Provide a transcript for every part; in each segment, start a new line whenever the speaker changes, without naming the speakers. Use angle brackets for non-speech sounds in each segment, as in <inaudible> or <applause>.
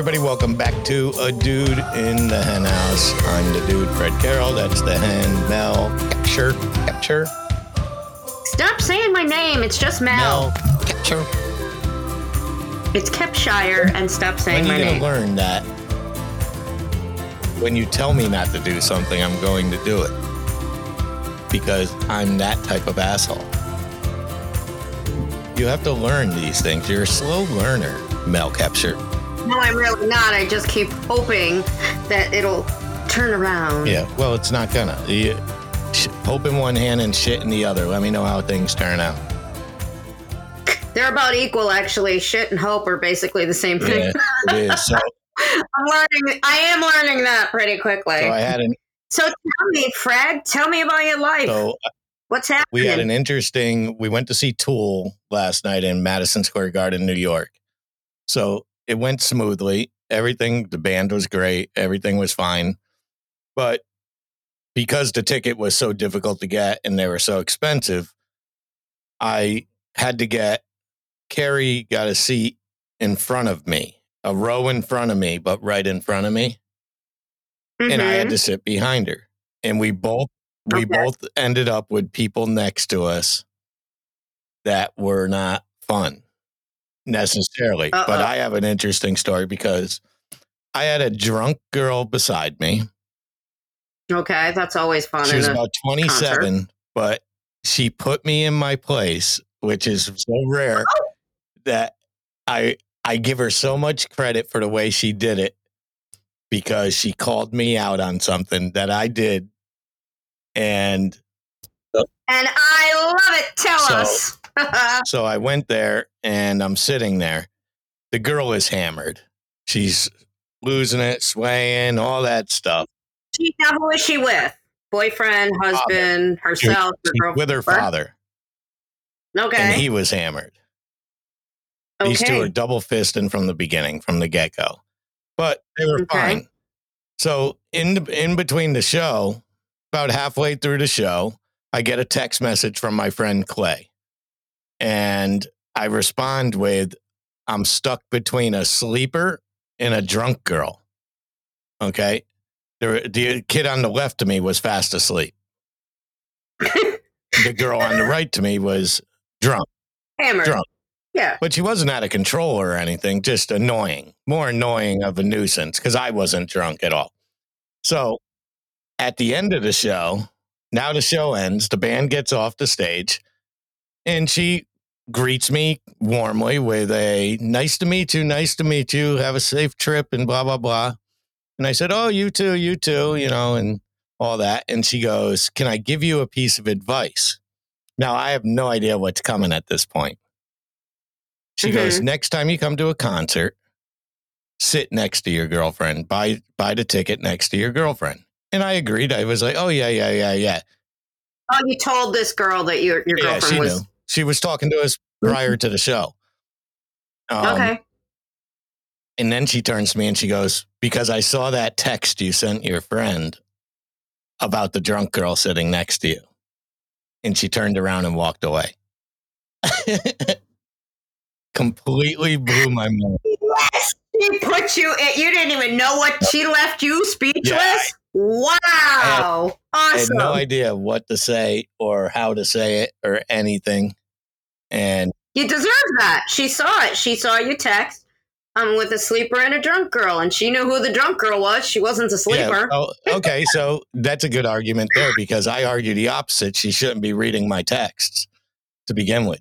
everybody. Welcome back to A Dude in the Hen House. I'm the dude, Fred Carroll. That's the hen, Mel. Capture, capture,
Stop saying my name. It's just Mel.
Mel. Capture.
It's Kepshire, and stop saying
When
my
you going to
name.
learn that? When you tell me not to do something, I'm going to do it. Because I'm that type of asshole. You have to learn these things. You're a slow learner, Mel Capture.
No, I'm really not. I just keep hoping that it'll turn around.
Yeah, well, it's not gonna. You, sh- hope in one hand and shit in the other. Let me know how things turn out.
They're about equal, actually. Shit and hope are basically the same thing.
Yeah, it is. <laughs> So,
I'm learning. I am learning that pretty quickly.
so I had an
So tell me, Fred. Tell me about your life.
so uh,
What's happening?
we had an interesting. We went to see Tool last night in Madison Square Garden, New York. So it went smoothly. Everything. The band was great. Everything was fine. But because the ticket was so difficult to get and they were so expensive, I had to get Carrie got a seat in front of me, a row in front of me, but right in front of me. and I had
Mhm.
to sit behind her. And we both we
Okay.
both ended up with people next to us that were not fun necessarily. But
Uh-oh.
I have an interesting story because I had a drunk girl beside me.
Okay, that's always fun.
She was about 27, but she put me in my place, which is so rare oh. that I I give her so much credit for the way she did it because she called me out on something that I did and
and I love it. Tell
So-
us. <laughs>
so I went there and I'm sitting there. The girl is hammered. She's losing it, swaying, all that stuff.
She- now, who is she with? Boyfriend, husband, herself, her
She's
girl-
with her father,
Okay.
and he was hammered. These two are double fisting from the beginning, from the get go. But they were
Okay.
fine. So in the, in between the show, about halfway through the show, I get a text message from my friend Clay, and I respond with, "I'm stuck between a sleeper and a drunk girl." Okay, the the kid on the left to me was fast asleep. the girl on the right to me was drunk
Hammered.
drunk.
Yeah.
but she wasn't out of control or anything, just annoying, more annoying of a nuisance because I wasn't drunk at all. So at the end of the show, now the show ends, the band gets off the stage, and she greets me warmly with a nice to meet you, nice to meet you, have a safe trip, and blah, blah, blah. And I said, Oh, you too, you too, you know, and all that. And she goes, Can I give you a piece of advice? Now, I have no idea what's coming at this point. She mm-hmm. goes, next time you come to a concert, sit next to your girlfriend, buy buy the ticket next to your girlfriend. And I agreed. I was like, oh yeah, yeah, yeah, yeah.
Oh, you told this girl that your your
yeah,
girlfriend
she
was
knew. She was talking to us prior to the show. Um,
okay.
And then she turns to me and she goes, because I saw that text you sent your friend about the drunk girl sitting next to you. And she turned around and walked away. <laughs> Completely blew my mind.
Yes, she put you. In, you didn't even know what she left you speechless. wow,
I had
awesome.
no idea what to say or how to say it or anything. And
you deserve that. She saw it. She saw you text. I'm with a sleeper and a drunk girl, and she knew who the drunk girl was. She wasn't the sleeper.
Yeah, oh, okay, so that's a good argument there because I argue the opposite. She shouldn't be reading my texts to begin with.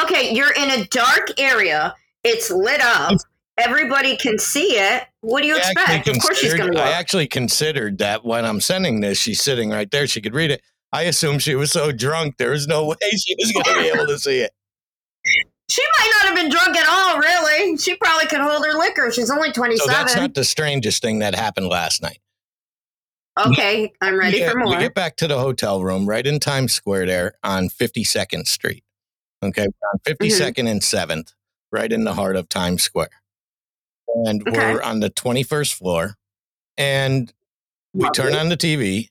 Okay, you're in a dark area. It's lit up. Everybody can see it. What do you
I
expect? Of course she's going to.
I actually considered that when I'm sending this, she's sitting right there. She could read it. I assume she was so drunk there was no <laughs> way she was going to be able to see it.
She might not have been drunk at all, really. She probably could hold her liquor. She's only 27.
So
27.
that's not the strangest thing that happened last night.
okay, I'm ready
get,
for more.
We get back to the hotel room right in Times Square there on 52nd Street. Okay, on 52nd
Mm-hmm.
and 7th, right in the heart of Times Square. And
Okay.
we're on the 21st floor. And we turn on the TV,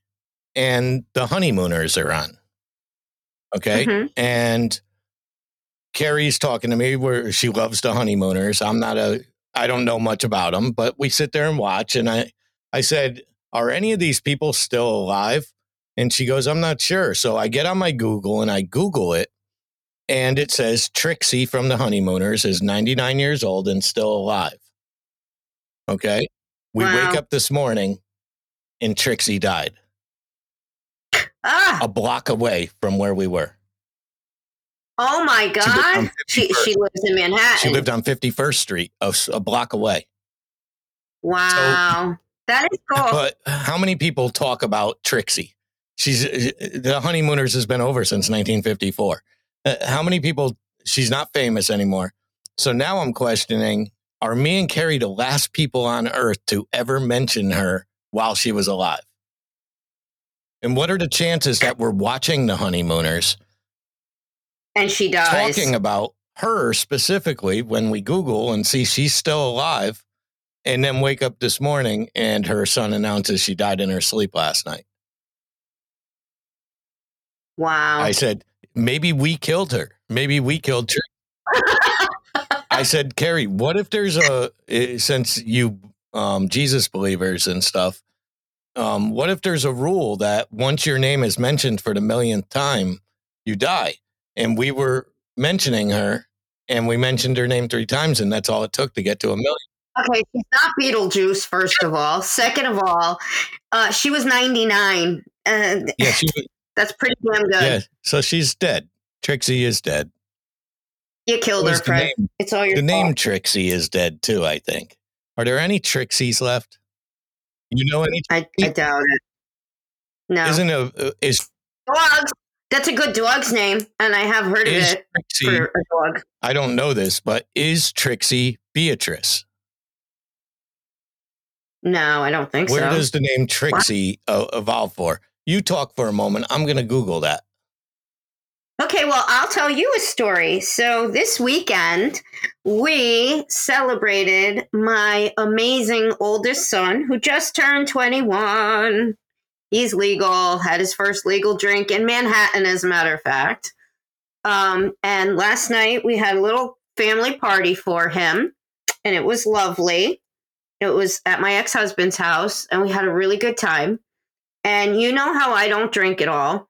and the honeymooners are on. Okay.
Mhm.
And Carrie's talking to me where she loves the honeymooners. I'm not a I don't know much about them, but we sit there and watch. And I, I said, Are any of these people still alive? And she goes, I'm not sure. So I get on my Google and I Google it. And it says Trixie from the Honeymooners is 99 years old and still alive. Okay. We
Wow.
wake up this morning and Trixie died
Ah,
a block away from where we were.
oh my
She lived on
God. She,
51st.
she lives in Manhattan.
She lived on 51st Street, a block away.
wow. that is <laughs> cool.
But how many people talk about Trixie? She's the honeymooners has been over since 1954. Uh, How many people? She's not famous anymore. So now I'm questioning: Are me and Carrie the last people on Earth to ever mention her while she was alive? And what are the chances that we're watching the honeymooners
and she dies.
talking about her specifically when we Google and see she's still alive, and then wake up this morning and her son announces she died in her sleep last night?
wow.
I said, maybe we killed her. Maybe we killed her. I said, Carrie, what if there's a, eh, since you um, Jesus believers and stuff, um, what if there's a rule that once your name is mentioned for the millionth time, you die? And we were mentioning her and we mentioned her name three times, and that's all it took to get to a million.
Okay, she's not Beetlejuice, first of all. Second of all, uh, she was 99. And
Yeah, she, <laughs>
that's pretty damn good.
yeah. So she's dead. Trixie is dead.
You killed her, Fred.
name-
It's all your
The name. Trixie is dead too, I think. Are there any Trixies left? You know any?
I, I doubt it. No.
Isn't a uh, is
Dogs. That's a good dog's name, and I have heard of it
Trixie?
for a dog.
I don't know this, but is Trixie Beatrice?
No, I don't think
Where
so.
Where does the name Trixie uh, evolve for? You talk for a moment. I'm going to Google that.
Okay, well, I'll tell you a story. So this weekend, we celebrated my amazing oldest son who just turned 21. He's legal, had his first legal drink in Manhattan, as a matter of fact. Um, and last night we had a little family party for him, and it was lovely. It was at my ex husband's house, and we had a really good time. And you know how I don't drink at all.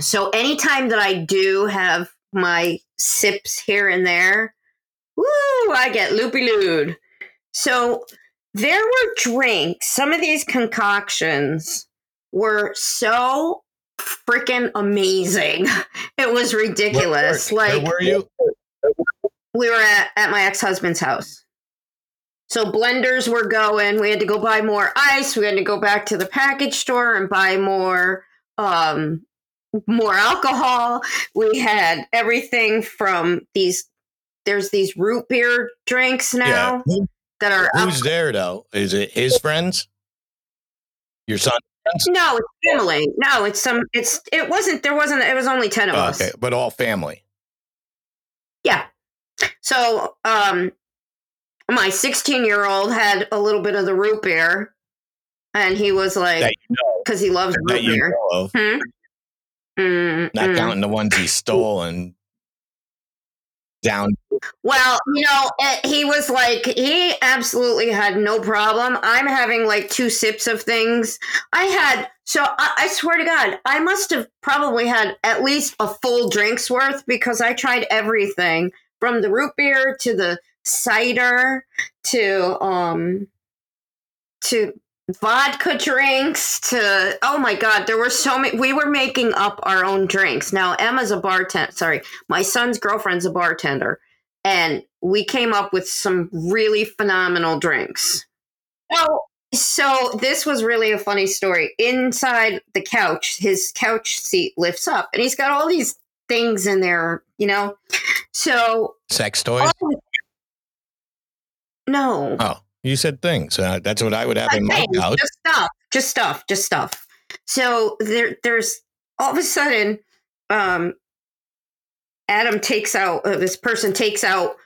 So anytime that I do have my sips here and there, woo, I get loopy looed. So there were drinks. Some of these concoctions were so freaking amazing. <laughs> It was ridiculous.
Where,
like
where were you?
we were at, at my ex-husband's house. So blenders were going. We had to go buy more ice. We had to go back to the package store and buy more um more alcohol. We had everything from these there's these root beer drinks now
Yeah.
That are
who's there though? Is it his friends? Your son?
no, it's family. No, it's some it's it wasn't there wasn't it was only 10 of
Oh,
us.
okay, but all family.
Yeah. So, um, my 16 year old had a little bit of the root beer, and he was like,
you know,
because he loves root
you
beer.
know of.
Mm,
Not
mm.
counting the ones he stole and down.
Well, you know, eh, he was like, he absolutely had no problem. I'm having like two sips of things. I had, so I, I swear to God, I must have probably had at least a full drink's worth because I tried everything from the root beer to the cider to, um, to vodka drinks to oh my god there were so many we were making up our own drinks. Now emma's a bartender sorry my son's girlfriend's a bartender and we came up with some really phenomenal drinks. Oh so this was really a funny story. Inside the couch his couch seat lifts up and he's got all these things in there you know? So
Sex toys?
no.
Oh, you said things. Uh, that's what I would have in my
things,
couch.
Just stuff, just stuff, just stuff. So there, there's all of a sudden, um, Adam takes out uh, this person takes out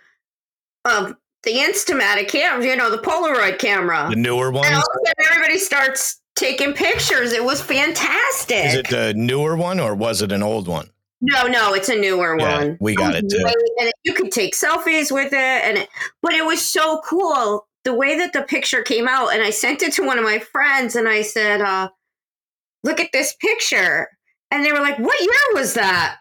um, the Instamatic camera, you know, the Polaroid camera,
The newer
one.
and
all of a sudden everybody starts taking pictures. It was fantastic.
Is it the newer one or was it an old one?
No, no, it's a newer
Yeah,
one.
we got it too.
And you could take selfies with it, and it, but it was so cool the way that the picture came out. And I sent it to one of my friends, and I said, uh, "Look at this picture," and they were like, "What year was that?"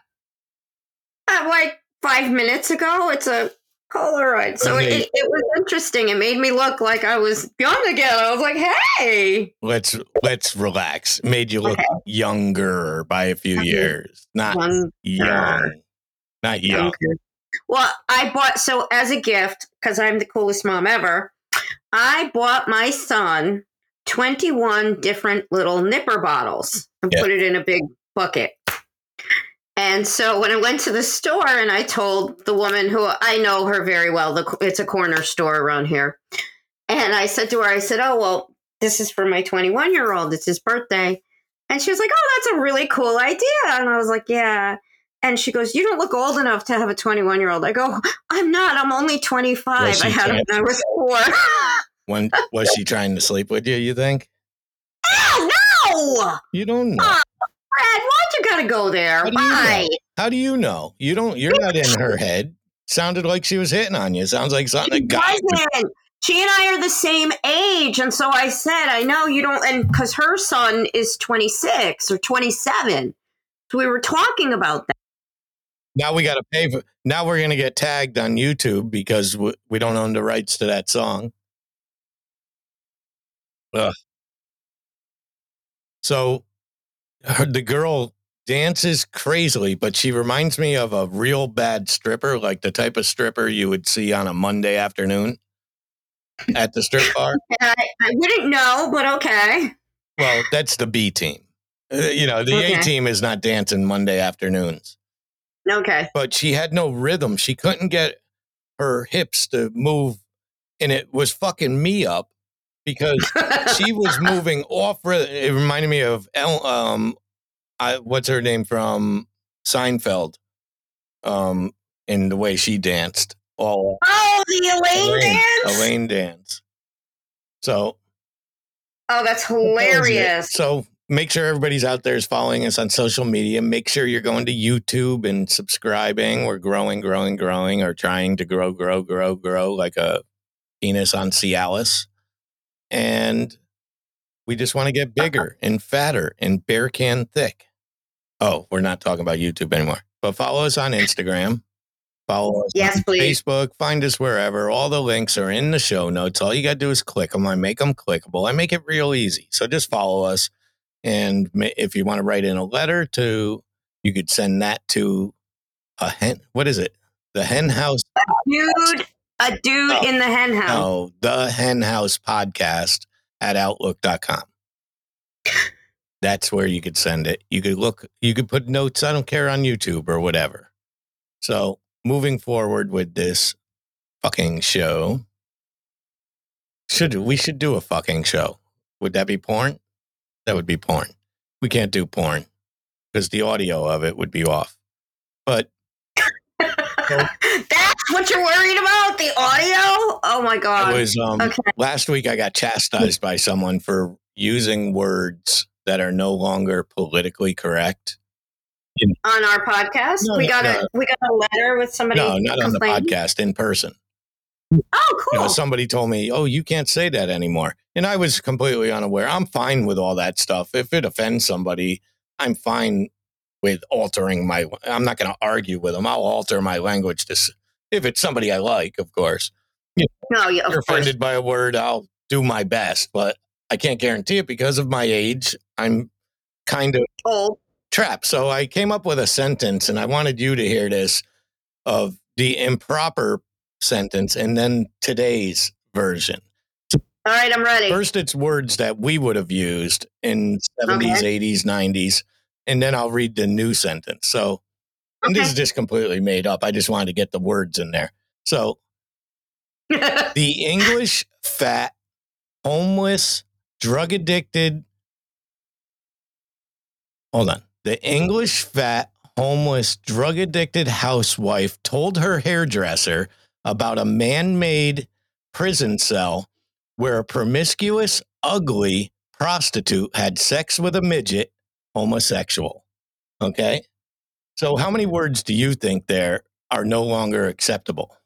I'm like five minutes ago. It's a Polaroid, so
Okay.
it, it was interesting. It made me look like I was young again. I was like, "Hey."
Let's let's relax. Made you look
Okay.
younger by a few years, not
Young
young, not young.
Okay. Well, I bought so as a gift because I'm the coolest mom ever. I bought my son 21 different little nipper bottles and
Yeah.
put it in a big bucket. And so when I went to the store and I told the woman who I know her very well, the, it's a corner store around here. And I said to her, I said, Oh, well, this is for my 21 year old. It's his birthday. And she was like, Oh, that's a really cool idea. And I was like, Yeah. And she goes, You don't look old enough to have a 21 year old. I go, I'm not. I'm only 25.
Well, she
I had him when I was four. <laughs>
When was she trying to sleep with you? You think?
oh, no!
You don't know.
Ah, Fred, why'd you gotta go there?
How do you know?
Why?
How do you know? You don't. You're not in her head. Sounded like she was hitting on you. Sounds like something a guy.
wasn't. She and I are the same age. And so I said, I know you don't, and because her son is 26 or 27. So we were talking about that.
Now we got to pay for. Now we're gonna get tagged on YouTube because we, we don't own the rights to that song. Ugh. So, her, the girl dances crazily, but she reminds me of a real bad stripper, like the type of stripper you would see on a Monday afternoon at the strip bar. <laughs>
I, I wouldn't know, but okay.
Well, that's the B team. Uh, you know, the A team is not dancing Monday afternoons.
Okay.
but she had no rhythm. She couldn't get her hips to move, and it was fucking me up because she was <laughs> moving off. It reminded me of El, um, I, what's her name from Seinfeld, um, in the way she danced. All
oh, the Elaine, dance?
Elaine dance. So
Oh, that's
that was it.
hilarious.
So make sure everybody's out there is following us on social media. Make sure you're going to YouTube and subscribing. We're growing, growing, growing, or trying to grow, grow, grow, grow like a penis on Cialis. And we just want to get bigger and fatter and bear can thick. Oh, we're not talking about YouTube anymore. But follow us on Instagram. Follow us
Yes,
on
please.
Facebook. Find us wherever. All the links are in the show notes. All you got to do is click them. I make them clickable. I make it real easy. So just follow us. And if you want to write in a letter to, you could send that to a hen. What is it? The hen house.
Dude, a dude
Oh.
in the hen house.
No, the hen house podcast at outlook.com. <laughs> That's where you could send it. You could look, you could put notes, I don't care, on YouTube or whatever. So moving forward with this fucking show, should we should do a fucking show? Would that be porn? That would be porn. We can't do porn because the audio of it would be off. But <laughs>
That's what you're worried about? The audio? Oh my
I
god.
was um
okay.
last week I got chastised by someone for using words that are no longer politically correct.
on our podcast.
No,
we got
no.
a we got a letter with somebody.
No, not on the podcast, in person.
Oh,
You know,
cool.
somebody told me, "Oh, you can't say that anymore," and I was completely unaware. I'm fine with all that stuff. If it offends somebody, I'm fine with altering my. I'm not going to argue with them. I'll alter my language to, s- if it's somebody I like, of course.
no, yeah, of
you're
course.
offended by a word, I'll do my best, but I can't guarantee it because of my age. I'm kind of
Old.
trapped. So I came up with a sentence and I wanted you to hear this of the improper sentence and then today's version.
All right, I'm ready.
First, it's words that we would have used in 70s, 80s, 90s, and then I'll read the new sentence. So, and this is just completely made up. I just wanted to get the words in there. So, <laughs> the English fat, homeless, drug addicted. Hold on. The English fat, homeless, drug addicted housewife told her hairdresser about a man made prison cell where a promiscuous, ugly prostitute had sex with a midget, homosexual. Okay. So, how many words do you think there are no longer acceptable?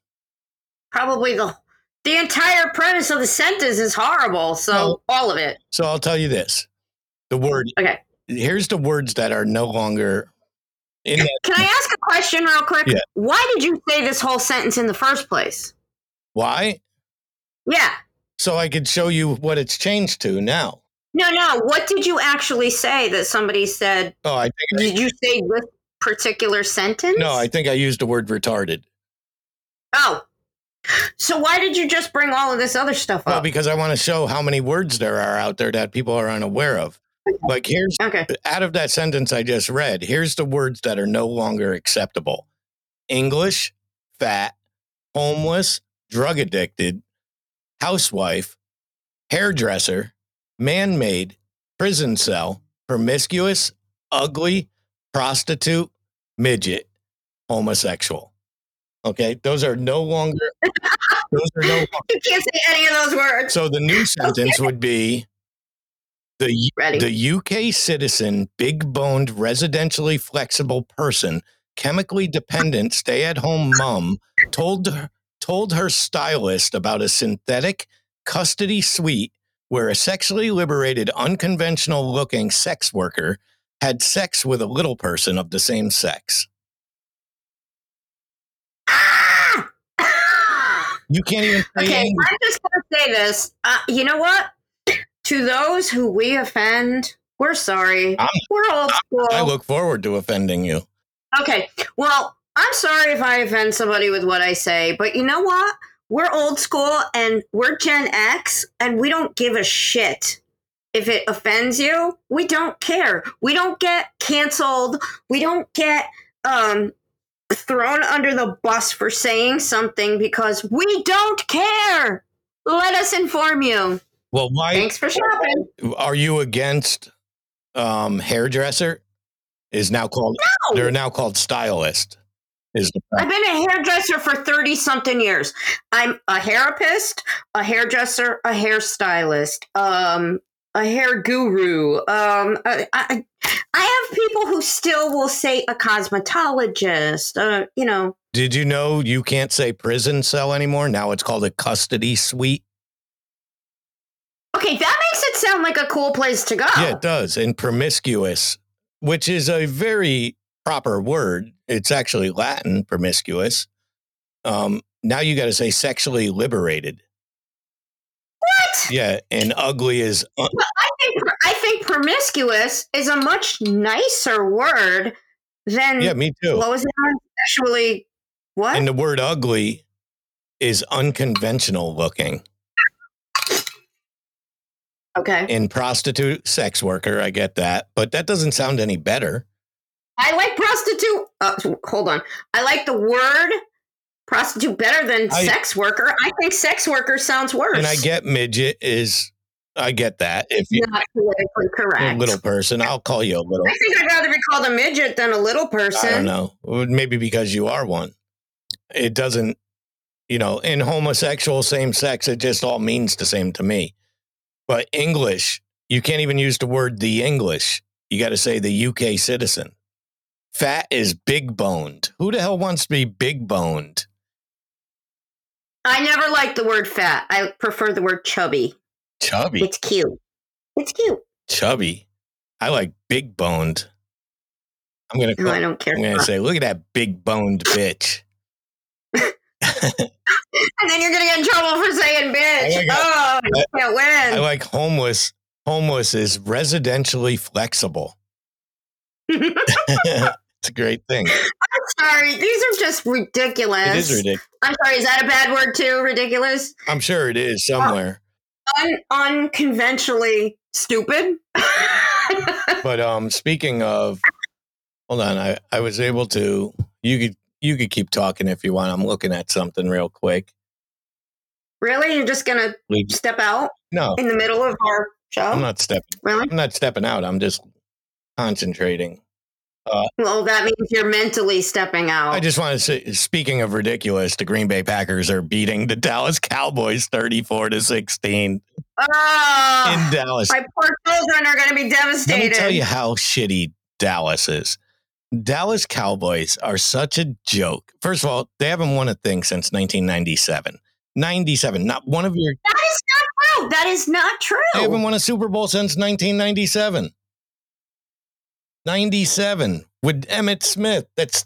Probably the the entire premise of the sentence is horrible. So
No.
all of it.
So, I'll tell you this: the word.
Okay.
Here's the words that are no longer in that.
Can I ask a question real quick?
Yeah.
Why did you say this whole sentence in the first place?
Why?
Yeah.
So I could show you what it's changed to now.
No, no. What did you actually say that somebody said?
Oh, I think.
Did you say this particular sentence?
No, I think I used the word retarded.
Oh. So why did you just bring all of this other stuff
Well,
up?
Well, because I want to show how many words there are out there that people are unaware of. Like here's
okay.
out of that sentence I just read, here's the words that are no longer acceptable English, fat, homeless, drug addicted, housewife, hairdresser, man made, prison cell, promiscuous, ugly, prostitute, midget, homosexual. Okay, those are no longer, <laughs> those are no longer.
You can't say any of those words.
So the new <laughs> sentence would be the
Ready?
the UK citizen, big boned, residentially flexible person, chemically dependent, stay at home mom, told her, told her stylist about a synthetic custody suite where a sexually liberated, unconventional looking sex worker had sex with a little person of the same sex. You can't even
okay,
English.
I'm just to say this. Uh, you know what? To those who we offend, we're sorry.
I'm-
we're old school.
I look forward to offending you.
Okay. Well, I'm sorry if I offend somebody with what I say, but you know what? We're old school and we're Gen X and we don't give a shit. If it offends you, we don't care. We don't get canceled. We don't get um thrown under the bus for saying something because we don't care. Let us inform you.
Well, why
Thanks for shopping.
are you against um hairdresser is now called
No.
they're now called stylist is the
I've been a hairdresser for 30 something years. I'm a therapist, a hairdresser, a hairstylist, um, a hair guru. Um, I, I, I have people who still will say a cosmetologist, uh, you know.
did you know you can't say prison cell anymore now it's called a custody suite
Okay, that makes it sound like a cool place to go.
yeah it does and promiscuous which is a very proper word it's actually latin promiscuous um now you got to say sexually liberated
What?
yeah and ugly is uh,
I think, I think promiscuous is a much nicer word than
yeah me too
what was it? Sexually, what?
and the word ugly is unconventional looking
okay.
and prostitute sex worker i get that but that doesn't sound any better
I like prostitute. Uh, hold on. I like the word prostitute better than
I-
sex worker. I think sex worker sounds worse.
and i get midget is i get that if you're
not politically
a
correct.
little person i'll call you a little
I think I'd rather be called a midget than a little person.
i don't know maybe because you are one it doesn't you know in homosexual same sex it just all means the same to me but english you can't even use the word the english you got to say the uk citizen fat is big boned who the hell wants to be big boned
I never liked the word fat. I prefer the word chubby.
chubby
It's cute. It's cute.
chubby i like big boned i'm gonna
No, I don't care.
i'm gonna say look at that big boned bitch <laughs> <laughs>
and then you're gonna get in trouble for saying bitch.
I like-
oh, you can't win.
i like homeless homeless is residentially flexible <laughs> it's a great thing
I'm sorry. These are just ridiculous.
it is ridiculous
I'm sorry. Is that a bad word too? Ridiculous.
i'm sure it is somewhere
Un- unconventionally stupid. <laughs>
but um speaking of hold on i i was able to you could you could keep talking if you want i'm looking at something real quick
really? You're just gonna step out
no
in the middle of our show?
i'm not stepping
really?
i'm not stepping out i'm just concentrating Uh,
well, that means you're mentally stepping out.
I just want to say, speaking of ridiculous, the Green Bay Packers are beating the Dallas Cowboys 34 to 16
oh,
in Dallas.
my poor children are going to be devastated.
Let me tell you how shitty Dallas is. Dallas Cowboys are such a joke. First of all, they haven't won a thing since 1997. 97. Not one of your.
That is not true. That is not true.
They haven't won a Super Bowl since 1997. 97 with Emmitt Smith. That's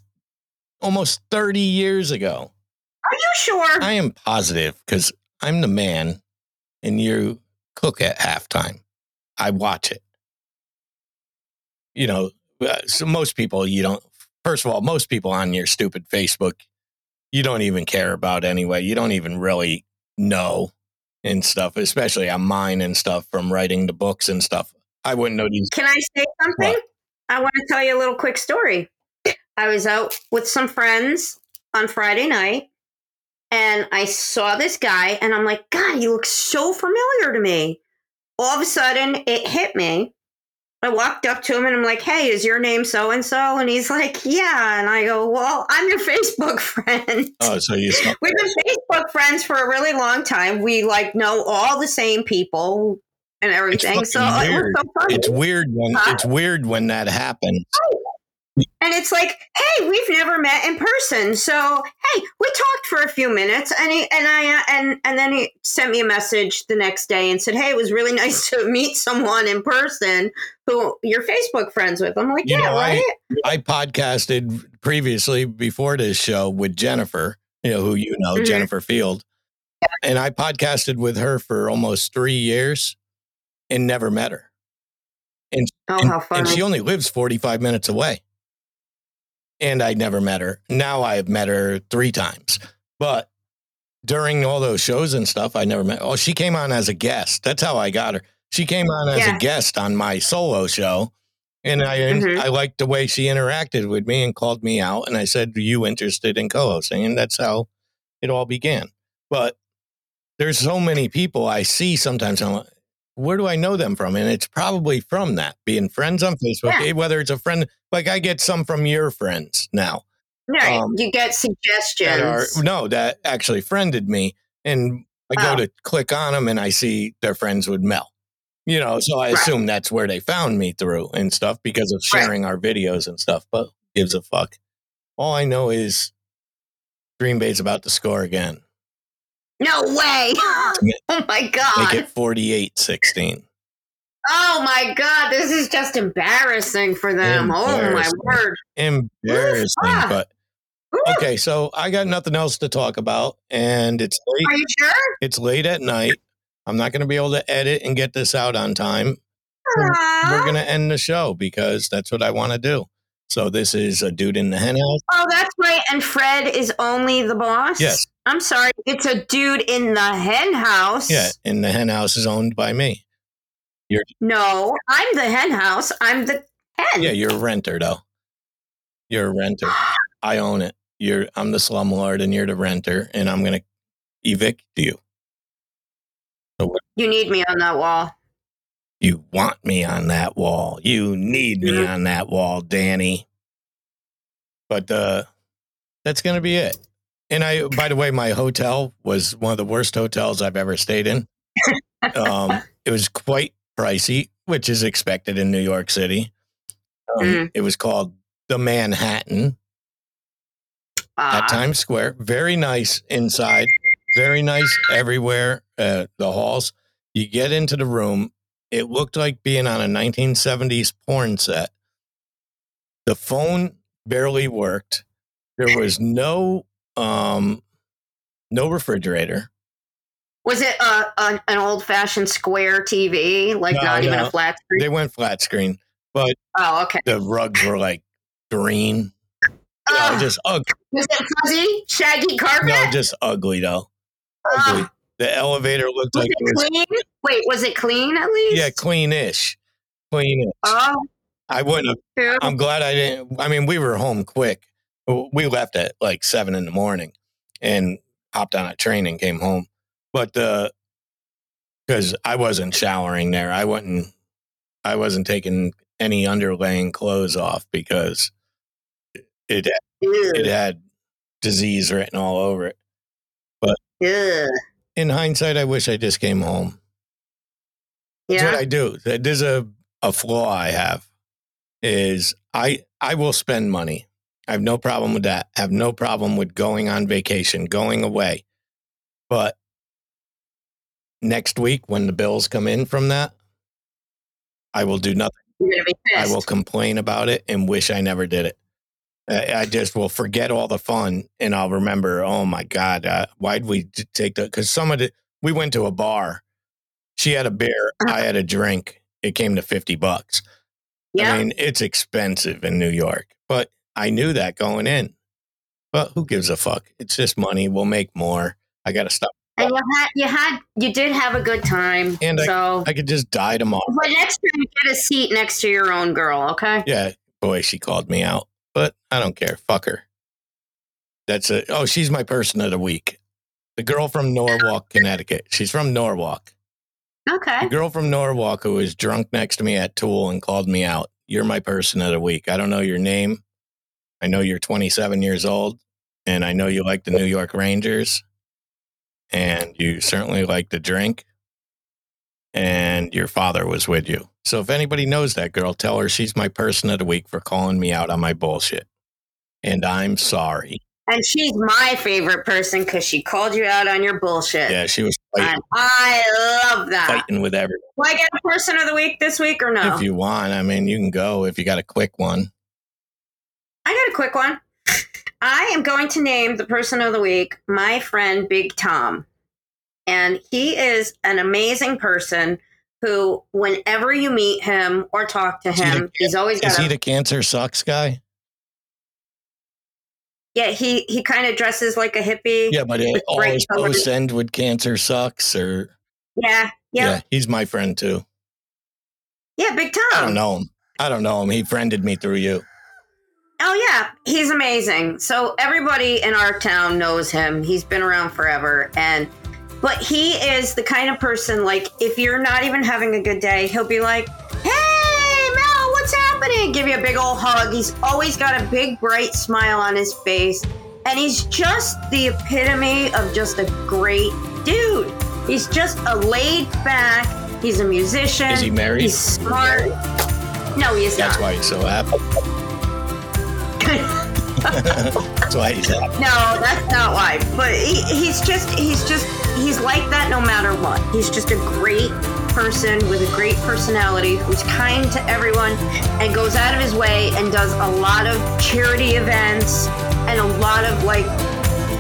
almost 30 years ago.
Are you sure?
I am positive because I'm the man and you cook at halftime. I watch it. You know, uh, so most people, you don't, first of all, most people on your stupid Facebook, you don't even care about anyway. You don't even really know and stuff, especially on mine and stuff from writing the books and stuff. I wouldn't know these.
Can I say something?
What?
I want to tell you a little quick story. I was out with some friends on Friday night and I saw this guy and I'm like, God, he looks so familiar to me. All of a sudden, it hit me. I walked up to him and I'm like, Hey, is your name so and so? And he's like, Yeah. And I go, Well, I'm your <laughs> Facebook friend.
Oh, so you <laughs>
We've been Facebook friends for a really long time. We like know all the same people and everything.
fucking
So it was so funny.
it's weird when
Huh?
it's weird when that happens.
And it's like, hey, we've never met in person, so hey, we talked for a few minutes, and he and I uh, and and then he sent me a message the next day and said, hey, it was really <laughs> nice to meet someone in person who you're Facebook friends with. I'm like,
You
yeah,
know,
right.
I podcasted previously before this show with Jennifer, you know, who you know,
Mhm.
Jennifer Field. And I podcasted with her for almost three years and never met her.
oh,
and,
how
and she only lives 45 minutes away. And I never met her. Now I've met her three times. But during all those shows and stuff, I never met. Oh, she came on as a guest. That's how I got her. She came on as
Yeah.
a guest on my solo show. And I
Mhm.
I liked the way she interacted with me and called me out. And I said, Are you interested in co hosting? And that's how it all began. But there's so many people I see sometimes. I'm like, where do I know them from? And it's probably from that being friends on Facebook,
Yeah.
eh, whether it's a friend, like I get some from your friends now
right,
um,
you get
that are,
suggestions.
no, that actually friended me. And I
Wow.
go to click on them and I see they're friends with Mel, you know, so I
Right.
assume that's where they found me through and stuff because of
Right.
sharing our videos and stuff, but gives a fuck. All I know is Green Bay's about to score again.
No way! <laughs> oh my god.
Make it 48 16.
Oh my god! This is just embarrassing for them. Oh my word!
Embarrassing,
ah.
but
Ooh,
okay. So I got nothing else to talk about, and it's late.
Are you sure?
It's late at night. I'm not going to be able to edit and get this out on time. We're going to end the show because that's what I want to do. So this is a dude in the hen house.
Oh, that's right. And Fred is only the boss?
Yes.
I'm sorry. It's a dude in the hen house.
Yeah, and the hen house is owned by me.
You're No, I'm the hen house. I'm the hen.
Yeah, you're a renter though. You're a renter. <gasps> I own it. You're I'm the slumlord and you're the renter, and I'm going to evict you.
You need me on that wall.
You want me on that wall. You need me
Mhm.
on that wall, Danny. But uh that's gonna be it. And I by the way, my hotel was one of the worst hotels I've ever stayed in. <laughs> Um it was quite pricey, which is expected in New York City. Um,
Mm.
It was called the Manhattan at
Ah,
Times Square. Very nice inside, very nice everywhere. Uh, the halls. You get into the room. It looked like being on a 1970s porn set. The phone barely worked. There was no um, no refrigerator.
was it a, a, an old fashioned square TV? Like
No,
not even a flat screen?
They went flat screen, but
oh, okay.
the rugs were like green. Know, just ugly.
was it fuzzy, shaggy carpet?
No, just ugly though. Ugly.
Ugh.
The elevator looked
was
like it was
clean? Wait, was it clean at least?
yeah, cleanish. Cleanish.
Oh,
I wouldn't have. I'm glad I didn't. I mean, we were home quick. We left at like seven in the morning and hopped on a train and came home. But uh, because I wasn't showering there, I wasn't. I wasn't taking any underlaying clothes off because it it had disease written all over it.
Ugh.
In hindsight, I wish I just came home. That's
Yeah.
what I do. There's a a flaw I have is I I will spend money. I have no problem with that. I have no problem with going on vacation, going away. But next week, when the bills come in from that, I will do nothing.
You're gonna be
I will complain about it and wish I never did it. I, I just will forget all the fun and I'll remember, oh my God, uh, why'd we take the, because some of the, we went to a bar. She had a beer, I had a drink. It came to 50 bucks.
yeah.
I mean, it's expensive in New York, but I knew that going in. But who gives a fuck? It's just money. We'll make more. I got to stop.
and you had you had you did have a good time.
And I-
so
I could just die tomorrow.
but next time you get a seat next to your own girl, okay?
Yeah, boy, she called me out, but I don't care. Fuck her. That's a oh, she's my person of the week. The girl from Norwalk, Connecticut. She's from Norwalk.
Okay.
The girl from Norwalk who was drunk next to me at Tool and called me out. You're my person of the week. I don't know your name. I know you're 27 years old, and I know you like the New York Rangers, and you certainly like to drink, and your father was with you. So if anybody knows that girl, tell her she's my person of the week for calling me out on my bullshit. And I'm sorry.
And she's my favorite person because she called you out on your bullshit.
Yeah, she was fighting,
And I love that.
fighting with everyone.
Will I get a person of the week this week or no?
If you want, I mean, you can go if you got a quick one.
I got a quick one. I am going to name the person of the week my friend Big Tom. And he is an amazing person who, whenever you meet him or talk to
Is
him,
the-
he's always
Is
got
he the cancer sucks guy?
yeah. He he kind of dresses like a hippie.
Yeah, but it,
With
all his
colors.
posts end with cancer sucks or
yeah, yeah,
yeah, he's my friend too.
yeah. Big Tom.
I don't know him. I don't know him. He friended me through you.
Oh yeah, he's amazing. So everybody in our town knows him. He's been around forever and but he is the kind of person like if you're not even having a good day, he'll be like, "Hey, Mel, what's happening?" Give you a big old hug. He's always got a big bright smile on his face and he's just the epitome of just a great dude. He's just a laid back. He's a musician.
Is he married?
He's smart. No, he is
That's
not.
That's why he's so happy. <laughs> That's why he's happy.
No, that's not why. But he, he's just he's just he's like that no matter what. He's just a great person with a great personality who's kind to everyone and goes out of his way and does a lot of charity events and a lot of like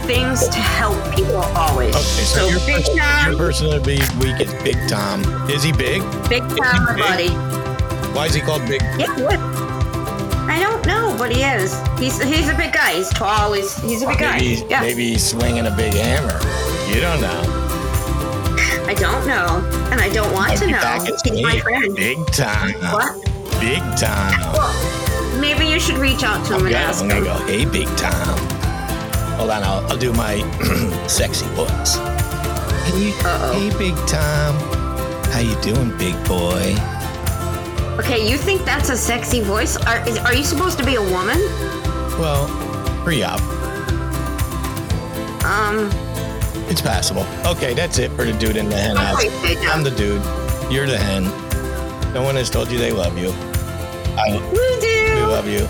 things to help people always.
Okay, so,
so
your,
big
person, your person of the week is Big Tom. Is he big?
big Tom, my buddy.
Why is he called Big?
Yeah, what? I don't know, but he is. He's he's a big guy. He's tall. He's he's a big guy.
Maybe, he's,
yeah,
maybe he's swinging a big hammer. You don't know.
I don't know, and I don't want
I'll
to know. He's my friend.
Big time.
What?
Big time.
Well, maybe you should reach out to him
I'm
and ask
I'm gonna go, hey, Big Tom. Hold on, I'll, I'll do my <clears throat> sexy voice. Hey,
Uh-oh.
hey, Big Tom. How you doing, big boy?
Okay, you think that's a sexy voice? Are, is, are you supposed to be a woman?
Well, pre-op.
Um,
It's passable. Okay, that's it for the dude in the hen house. I'm the dude. You're the hen. No one has told you they love you. I
we do.
we love you.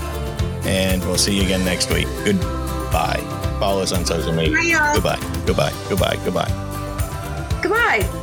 And we'll see you again next week. Goodbye. Follow us on social media. Goodbye. Goodbye. Goodbye. Goodbye.
Goodbye.